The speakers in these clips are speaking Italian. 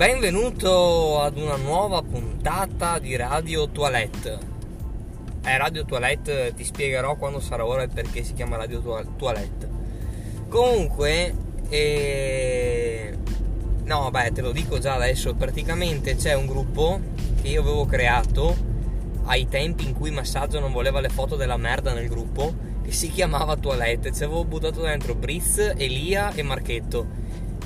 Benvenuto ad una nuova puntata di Radio Toilette. Eh, Radio Toilette ti spiegherò quando sarà ora il perché si chiama Radio Toilette. Comunque, eh... no, beh, te lo dico già adesso. Praticamente c'è un gruppo che io avevo creato ai tempi in cui Massaggio non voleva le foto della merda nel gruppo, che si chiamava Toilette. Ci avevo buttato dentro Briz, Elia e Marchetto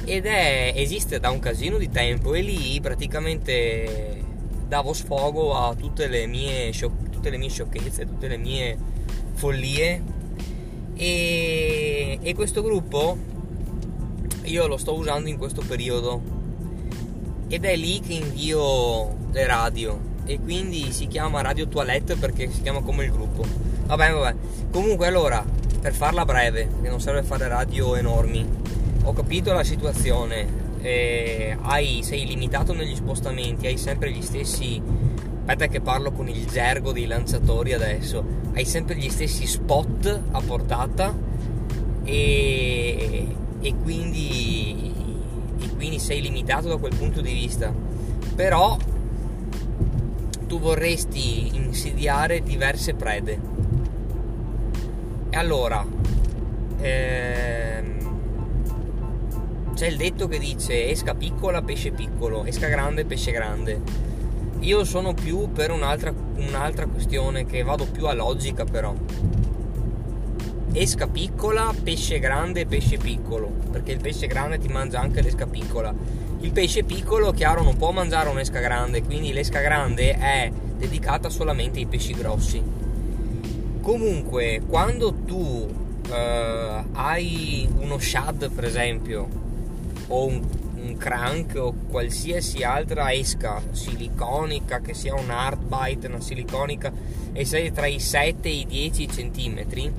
ed è, esiste da un casino di tempo e lì praticamente davo sfogo a tutte le mie, tutte le mie sciocchezze, tutte le mie follie e, e questo gruppo io lo sto usando in questo periodo ed è lì che invio le radio e quindi si chiama Radio Toilette perché si chiama come il gruppo. Vabbè, vabbè. Comunque allora, per farla breve, che non serve fare radio enormi ho capito la situazione, eh, hai, sei limitato negli spostamenti, hai sempre gli stessi, aspetta che parlo con il gergo dei lanciatori adesso, hai sempre gli stessi spot a portata e, e, quindi, e quindi sei limitato da quel punto di vista. Però tu vorresti insidiare diverse prede. E allora, ehm, c'è il detto che dice esca piccola, pesce piccolo, esca grande, pesce grande. Io sono più per un'altra, un'altra questione che vado più a logica però. Esca piccola, pesce grande, pesce piccolo, perché il pesce grande ti mangia anche l'esca piccola. Il pesce piccolo, chiaro, non può mangiare un'esca grande, quindi l'esca grande è dedicata solamente ai pesci grossi. Comunque, quando tu uh, hai uno shad, per esempio, o un, un crank o qualsiasi altra esca siliconica che sia un hard bite, una siliconica e sei tra i 7 e i 10 cm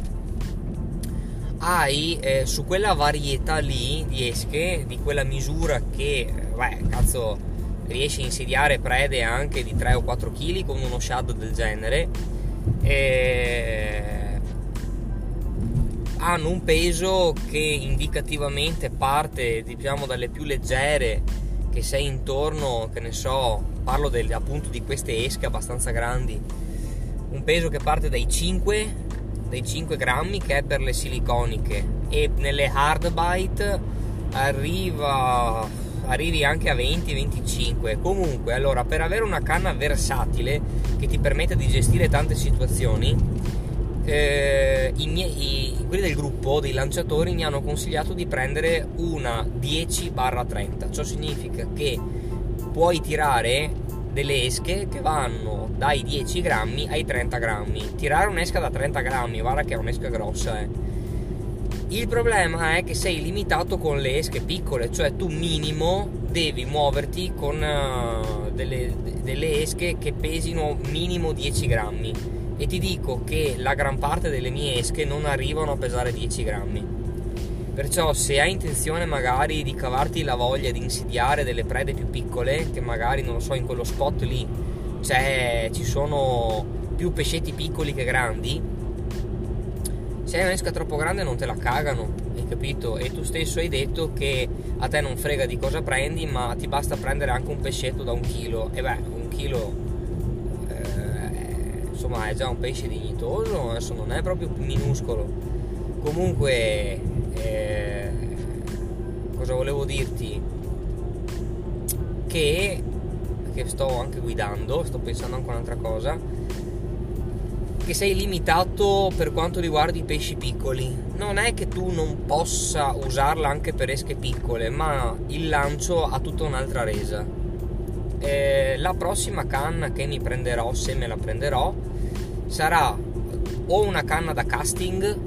hai eh, su quella varietà lì di esche di quella misura che beh cazzo riesci a insediare prede anche di 3 o 4 kg con uno shad del genere eh, hanno un peso che indicativamente parte diciamo dalle più leggere che sei intorno che ne so parlo del, appunto di queste esche abbastanza grandi. Un peso che parte dai 5 dai 5 grammi che è per le siliconiche. E nelle hard bite arriva arrivi anche a 20-25 comunque allora per avere una canna versatile che ti permette di gestire tante situazioni eh, i miei, i, quelli del gruppo dei lanciatori mi hanno consigliato di prendere una 10-30 ciò significa che puoi tirare delle esche che vanno dai 10 grammi ai 30 grammi. Tirare un'esca da 30 grammi guarda che è un'esca grossa eh. il problema è che sei limitato con le esche piccole cioè tu minimo devi muoverti con uh, delle, delle esche che pesino minimo 10 grammi e ti dico che la gran parte delle mie esche non arrivano a pesare 10 grammi. Perciò se hai intenzione magari di cavarti la voglia di insidiare delle prede più piccole, che magari non lo so, in quello spot lì ci sono più pescetti piccoli che grandi, se hai un'esca troppo grande non te la cagano, hai capito? E tu stesso hai detto che a te non frega di cosa prendi, ma ti basta prendere anche un pescetto da un chilo. E beh, un chilo insomma è già un pesce dignitoso, adesso non è proprio minuscolo. Comunque, eh, cosa volevo dirti? Che, che sto anche guidando, sto pensando anche un'altra cosa, che sei limitato per quanto riguarda i pesci piccoli. Non è che tu non possa usarla anche per esche piccole, ma il lancio ha tutta un'altra resa eh, la prossima canna che mi prenderò, se me la prenderò, sarà o una canna da casting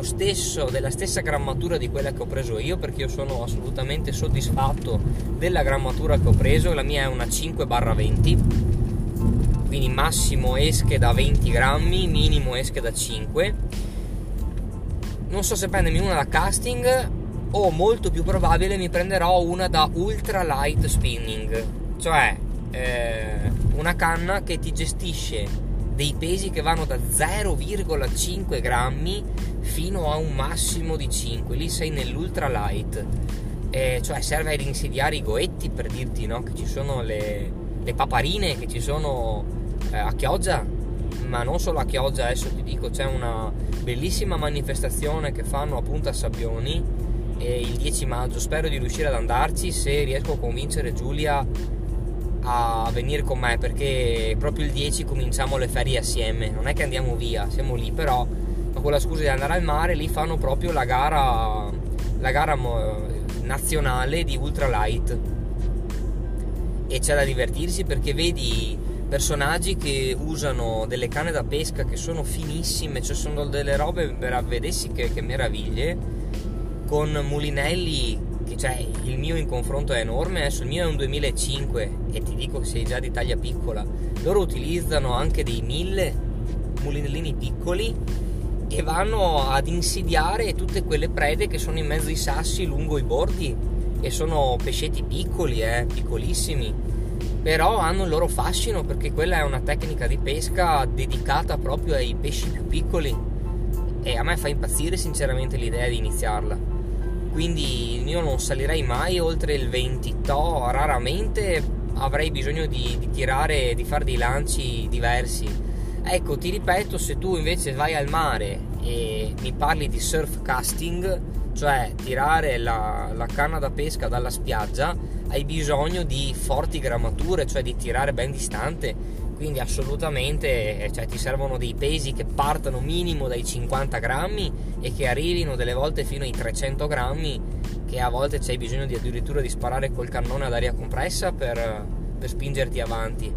stesso, della stessa grammatura di quella che ho preso io perché io sono assolutamente soddisfatto della grammatura che ho preso la mia è una 5 20 quindi massimo esche da 20 grammi minimo esche da 5 non so se prendermi una da casting o molto più probabile mi prenderò una da ultra light spinning, cioè eh, una canna che ti gestisce dei pesi che vanno da 0,5 grammi fino a un massimo di 5, lì sei nell'ultra light. eh, cioè serve ad insidiare i goetti per dirti no? che ci sono le, le paparine, che ci sono eh, a Chioggia, ma non solo a Chioggia, adesso ti dico c'è una bellissima manifestazione che fanno appunto a Sabbioni eh, il 10 maggio, spero di riuscire ad andarci se riesco a convincere Giulia a venire con me perché proprio il 10 cominciamo le ferie assieme, non è che andiamo via, siamo lì però con la scusa di andare al mare lì fanno proprio la gara, la gara nazionale di ultralight. E c'è da divertirsi perché vedi personaggi che usano delle canne da pesca che sono finissime, cioè sono delle robe per vedessi che, che meraviglie con mulinelli che cioè il mio in confronto è enorme. Adesso il mio è un 2005 e ti dico che sei già di taglia piccola. Loro utilizzano anche dei mille mulinellini piccoli e vanno ad insidiare tutte quelle prede che sono in mezzo ai sassi lungo i bordi e sono pescetti piccoli, eh, piccolissimi, però hanno il loro fascino perché quella è una tecnica di pesca dedicata proprio ai pesci più piccoli. E a me fa impazzire sinceramente l'idea di iniziarla. Quindi io non salirei mai oltre il 20 to, raramente avrei bisogno di, di tirare, di fare dei lanci diversi Ecco, ti ripeto, se tu invece vai al mare e mi parli di surf casting, cioè tirare la, la, canna da pesca dalla spiaggia, hai bisogno di forti grammature, cioè di tirare ben distante. Quindi assolutamente cioè, ti servono dei pesi che partano minimo dai 50 grammi e che arrivino delle volte fino ai 300 grammi, che a volte c'hai bisogno di addirittura di sparare col cannone ad aria compressa per, per spingerti avanti.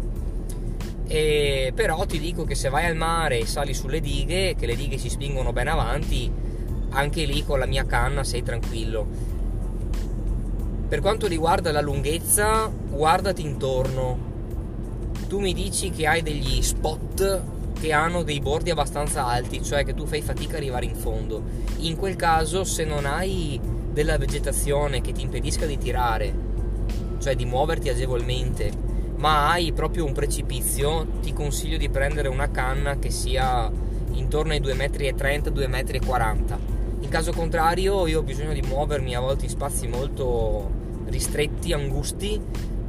E però ti dico che se vai al mare e sali sulle dighe, che le dighe si spingono bene avanti, anche lì con la mia canna sei tranquillo. Per quanto riguarda la lunghezza, guardati intorno. Tu mi dici che hai degli spot che hanno dei bordi abbastanza alti, cioè che tu fai fatica ad arrivare in fondo. In quel caso, se non hai della vegetazione che ti impedisca di tirare, cioè di muoverti agevolmente, ma hai proprio un precipizio, ti consiglio di prendere una canna che sia intorno ai 2,30 m, 2,40 m. In caso contrario, io ho bisogno di muovermi a volte in spazi molto ristretti, angusti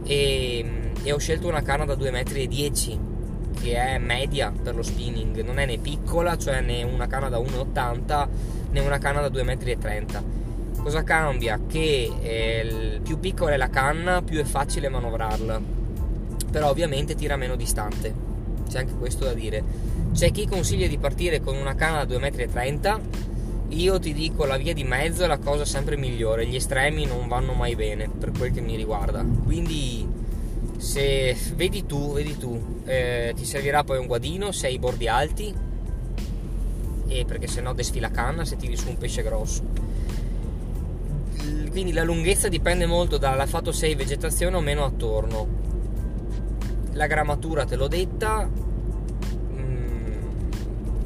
e, e ho scelto una canna da 2,10 m che è media per lo spinning, non è né piccola, cioè né una canna da 1,80 né una canna da 2,30 m. Cosa cambia? Che eh, più piccola è la canna, più è facile manovrarla però ovviamente tira meno distante. C'è anche questo da dire. C'è chi consiglia di partire con una canna da 2,30 m. Io ti dico la via di mezzo è la cosa sempre migliore. Gli estremi non vanno mai bene per quel che mi riguarda. Quindi se vedi tu, vedi tu, eh, ti servirà poi un guadino se hai i bordi alti e perché sennò desfila canna se tiri su un pesce grosso. Quindi la lunghezza dipende molto dal fatto se hai vegetazione o meno attorno. La grammatura te l'ho detta. Mm,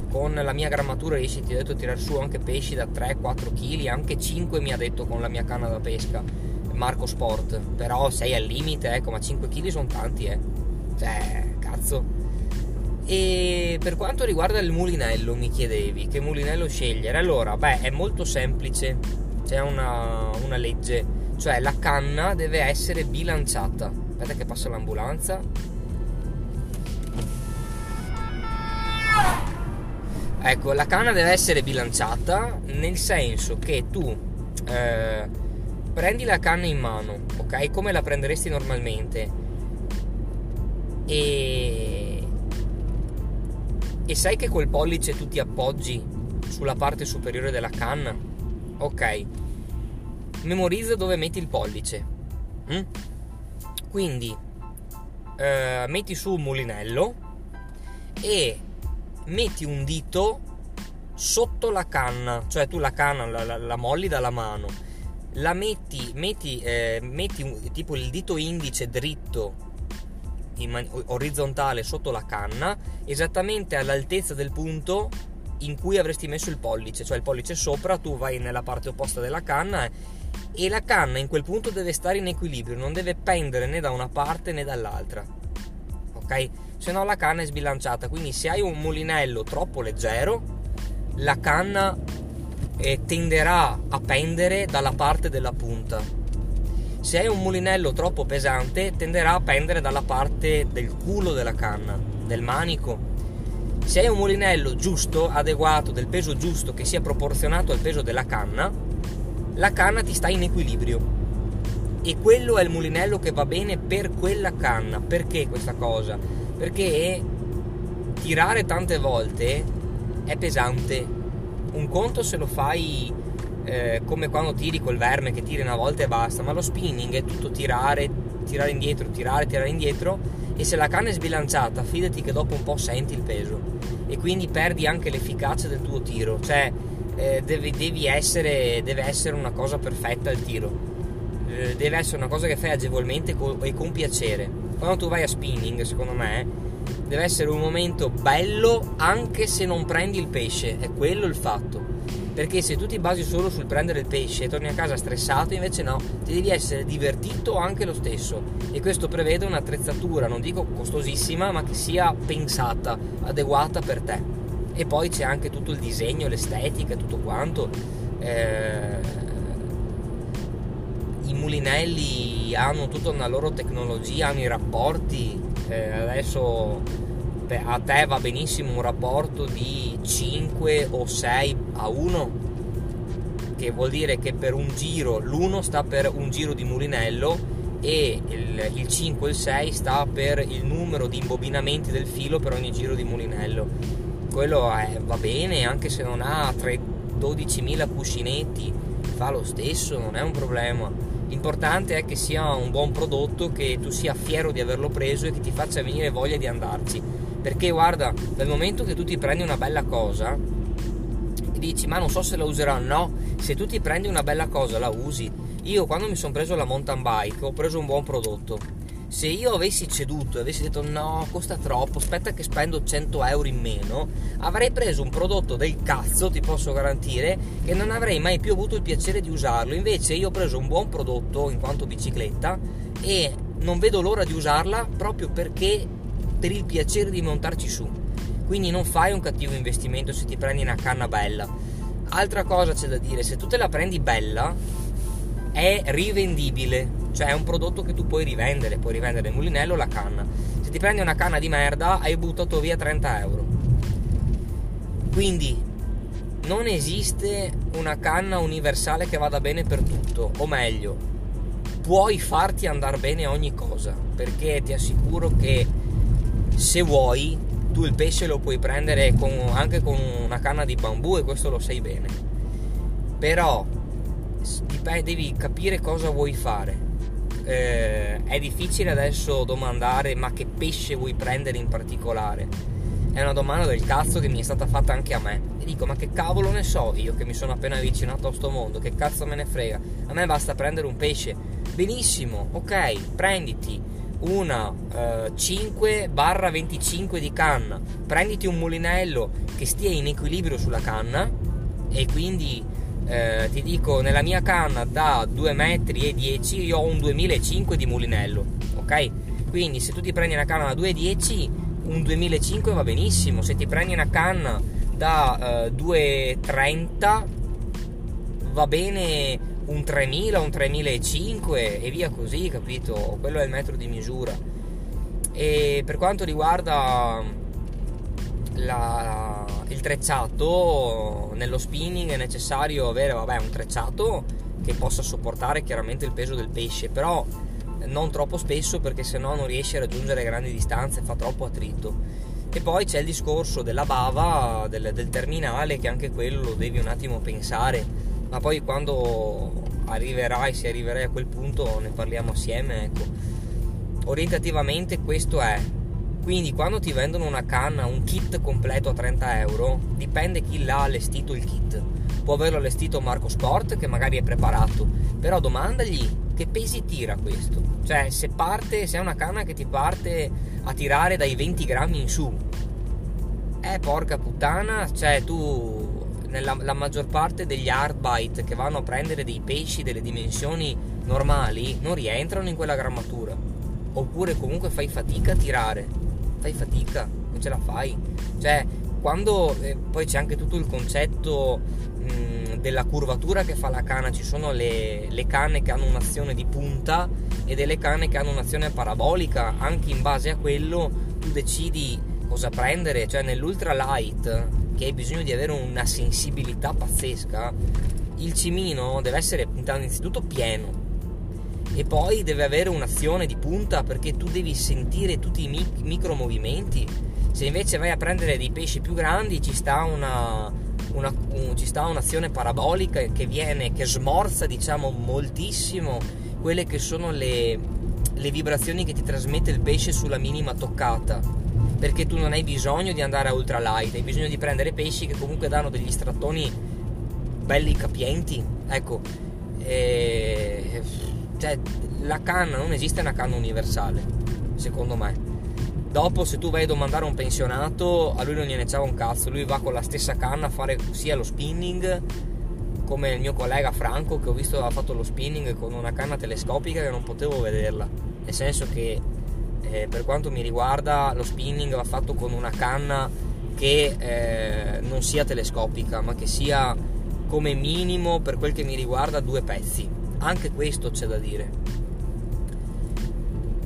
con la mia grammatura riesci ti ho detto a tirar su anche pesci da 3-4 kg anche 5 mi ha detto con la mia canna da pesca Marco Sport. Però sei al limite ecco ma 5 kg sono tanti eh. Cioè cazzo. E per quanto riguarda il mulinello mi chiedevi che mulinello scegliere? Allora beh è molto semplice. C'è una, una legge. Cioè la canna deve essere bilanciata. Aspetta che passa l'ambulanza. Ecco, la canna deve essere bilanciata nel senso che tu eh, prendi la canna in mano, ok? Come la prenderesti normalmente e, e sai che col pollice tu ti appoggi sulla parte superiore della canna, ok? Memorizza dove metti il pollice. Mm? Quindi eh, metti su un mulinello e metti un dito sotto la canna, cioè tu la canna la, la, la molli dalla mano, la metti, metti, eh, metti un, tipo il dito indice dritto man- orizzontale sotto la canna, esattamente all'altezza del punto in cui avresti messo il pollice, cioè il pollice sopra, tu vai nella parte opposta della canna e la canna in quel punto deve stare in equilibrio, non deve pendere né da una parte né dall'altra. Ok? se no la canna è sbilanciata. Quindi se hai un mulinello troppo leggero, la canna eh, tenderà a pendere dalla parte della punta. Se hai un mulinello troppo pesante, tenderà a pendere dalla parte del culo della canna, del manico. Se hai un mulinello giusto, adeguato, del peso giusto, che sia proporzionato al peso della canna, la canna ti sta in equilibrio. E quello è il mulinello che va bene per quella canna. Perché questa cosa? Perché tirare tante volte è pesante. Un conto se lo fai eh, come quando tiri col verme che tiri una volta e basta, ma lo spinning è tutto tirare, tirare indietro, tirare, tirare indietro e se la canna è sbilanciata, fidati che dopo un po' senti il peso e quindi perdi anche l'efficacia del tuo tiro, cioè eh, devi, devi essere, deve essere una cosa perfetta il tiro, eh, deve essere una cosa che fai agevolmente e con piacere. Quando tu vai a spinning, secondo me, deve essere un momento bello anche se non prendi il pesce, è quello il fatto perché se tu ti basi solo sul prendere il pesce e torni a casa stressato, invece no, ti devi essere divertito anche lo stesso. E questo prevede un'attrezzatura, non dico costosissima, ma che sia pensata, adeguata per te. E poi c'è anche tutto il disegno, l'estetica, tutto quanto. Eh, I mulinelli hanno tutta una loro tecnologia, hanno i rapporti. Eh, adesso a te va benissimo un rapporto di 5 o 6 a 1 che vuol dire che per un giro l'1 sta per un giro di mulinello e il, il 5 e il 6 sta per il numero di imbobinamenti del filo per ogni giro di mulinello. Quello è, va bene anche se non ha 12.000 cuscinetti fa lo stesso non è un problema l'importante è che sia un buon prodotto che tu sia fiero di averlo preso e che ti faccia venire voglia di andarci perché guarda, dal momento che tu ti prendi una bella cosa e dici ma non so se la userò, no, se tu ti prendi una bella cosa la usi. Io quando mi sono preso la mountain bike ho preso un buon prodotto. Se io avessi ceduto e avessi detto no, costa troppo, aspetta che spendo 100 euro in meno, avrei preso un prodotto del cazzo, ti posso garantire, e non avrei mai più avuto il piacere di usarlo. Invece io ho preso un buon prodotto in quanto bicicletta e non vedo l'ora di usarla proprio perché per il piacere di montarci su. Quindi non fai un cattivo investimento se ti prendi una canna bella. Altra cosa c'è da dire, se tu te la prendi bella è rivendibile, cioè è un prodotto che tu puoi rivendere, puoi rivendere il mulinello o la canna. Se ti prendi una canna di merda hai buttato via 30 euro. Quindi non esiste una canna universale che vada bene per tutto, o meglio, puoi farti andare bene ogni cosa, perché ti assicuro che se vuoi tu il pesce lo puoi prendere con, anche con una canna di bambù e questo lo sai bene però devi capire cosa vuoi fare eh, è difficile adesso domandare ma che pesce vuoi prendere in particolare? È una domanda del cazzo che mi è stata fatta anche a me. E dico ma che cavolo ne so io che mi sono appena avvicinato a sto mondo? Che cazzo me ne frega? A me basta prendere un pesce. Benissimo ok prenditi una eh, 5-25 di canna, prenditi un mulinello che stia in equilibrio sulla canna e quindi eh, ti dico nella mia canna da 2 metri e 10 io ho un 2005 di mulinello, ok? Quindi se tu ti prendi una canna da 2,10 un 2005 va benissimo, se ti prendi una canna da eh, 2,30 va bene un 3000, un 3005 e via così, capito? Quello è il metro di misura. E per quanto riguarda la, il trecciato, nello spinning è necessario avere vabbè, un trecciato che possa sopportare chiaramente il peso del pesce, però non troppo spesso perché sennò non riesce a raggiungere grandi distanze, fa troppo attrito. E poi c'è il discorso della bava, del, del terminale, che anche quello lo devi un attimo pensare ma poi quando arriverai, se arriverai a quel punto ne parliamo assieme, ecco. Orientativamente questo è. Quindi quando ti vendono una canna, un kit completo a 30 euro, dipende chi l'ha allestito il kit. Può averlo allestito Marco Sport che magari è preparato, però domandagli che pesi tira questo. Cioè se parte, se è una canna che ti parte a tirare dai 20 grammi in su, eh porca puttana, cioè tu nella la maggior parte degli hard bite che vanno a prendere dei pesci delle dimensioni normali non rientrano in quella grammatura. Oppure comunque fai fatica a tirare. Fai fatica, non ce la fai. Cioè, quando eh, poi c'è anche tutto il concetto mh, della curvatura che fa la canna, ci sono le, le, canne che hanno un'azione di punta e delle canne che hanno un'azione parabolica, anche in base a quello tu decidi cosa prendere, cioè nell'ultra light che hai bisogno di avere una sensibilità pazzesca, il cimino deve essere innanzitutto pieno e poi deve avere un'azione di punta perché tu devi sentire tutti i mic- micro movimenti. Se invece vai a prendere dei pesci più grandi ci sta una, una, un, ci sta un'azione parabolica che viene, che smorza diciamo moltissimo quelle che sono le, le vibrazioni che ti trasmette il pesce sulla minima toccata perché tu non hai bisogno di andare a ultralight hai bisogno di prendere pesci che comunque danno degli strattoni belli capienti ecco e, cioè, la canna non esiste una canna universale secondo me Dopo, se tu vai a domandare a un pensionato, a lui non gliene c'è un cazzo, lui va con la stessa canna a fare sia lo spinning come il mio collega Franco che ho visto ha fatto lo spinning con una canna telescopica che non potevo vederla. Nel senso che eh, per quanto mi riguarda lo spinning va fatto con una canna che eh, non sia telescopica, ma che sia come minimo per quel che mi riguarda due pezzi. Anche questo c'è da dire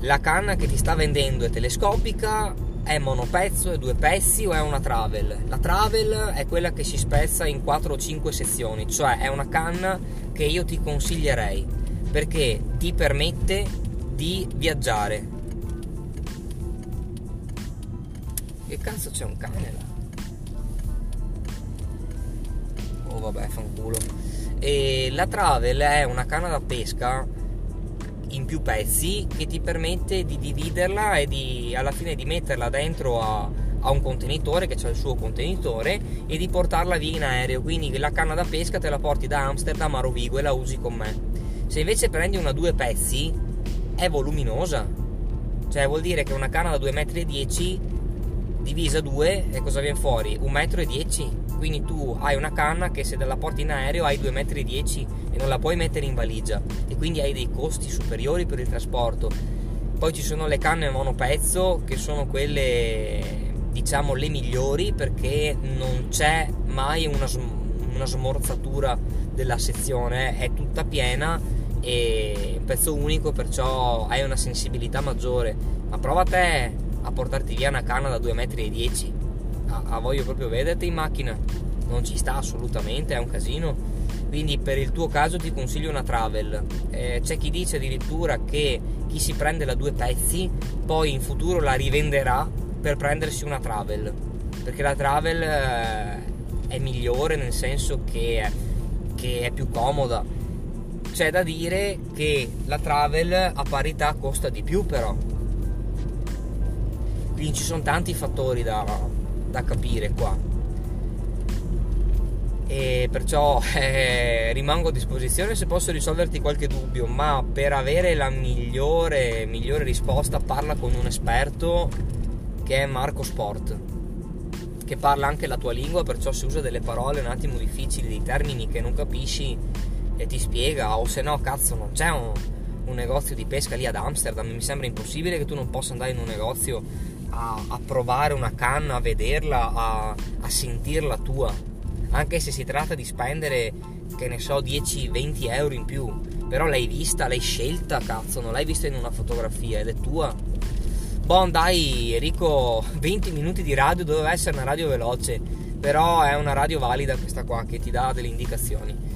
la canna che ti sta vendendo è telescopica, è monopezzo, è due pezzi o è una travel? La travel è quella che si spezza in 4 o 5 sezioni, cioè è una canna che io ti consiglierei perché ti permette di viaggiare. Che cazzo c'è un cane là? Oh vabbè, fanculo. E la travel è una canna da pesca in più pezzi che ti permette di dividerla e di, alla fine di metterla dentro a, a un contenitore che ha il suo contenitore e di portarla via in aereo. Quindi la canna da pesca te la porti da Amsterdam a Rovigo e la usi con me. Se invece prendi una due pezzi è voluminosa, cioè vuol dire che una canna da 2,10 m divisa 2 e cosa viene fuori? 1,10 m quindi tu hai una canna che se la porti in aereo hai 2,10 m e non la puoi mettere in valigia e quindi hai dei costi superiori per il trasporto. Poi ci sono le canne monopezzo che sono quelle diciamo le migliori perché non c'è mai una, una smorzatura della sezione, è tutta piena e un pezzo unico perciò hai una sensibilità maggiore. Ma prova te a portarti via una canna da 2,10 m a, a voglio proprio vederti in macchina non ci sta assolutamente, è un casino. Quindi per il tuo caso ti consiglio una travel. Eh, c'è chi dice addirittura che chi si prende la due pezzi poi in futuro la rivenderà per prendersi una travel. Perché la travel eh, è migliore nel senso che è, che è più comoda. C'è da dire che la travel a parità costa di più però. Quindi ci sono tanti fattori da, da capire qua. E perciò eh, rimango a disposizione se posso risolverti qualche dubbio ma per avere la migliore, migliore risposta parla con un esperto che è Marco Sport che parla anche la tua lingua perciò se usa delle parole un attimo difficili dei termini che non capisci e ti spiega o se no cazzo non c'è un, un negozio di pesca lì ad Amsterdam mi sembra impossibile che tu non possa andare in un negozio a, a provare una canna, a vederla, a, a sentirla tua, anche se si tratta di spendere, che ne so, 10-20 euro in più, però l'hai vista, l'hai scelta, cazzo, non l'hai vista in una fotografia ed è tua. Bon, dai, Enrico, 20 minuti di radio doveva essere una radio veloce, però è una radio valida questa qua che ti dà delle indicazioni.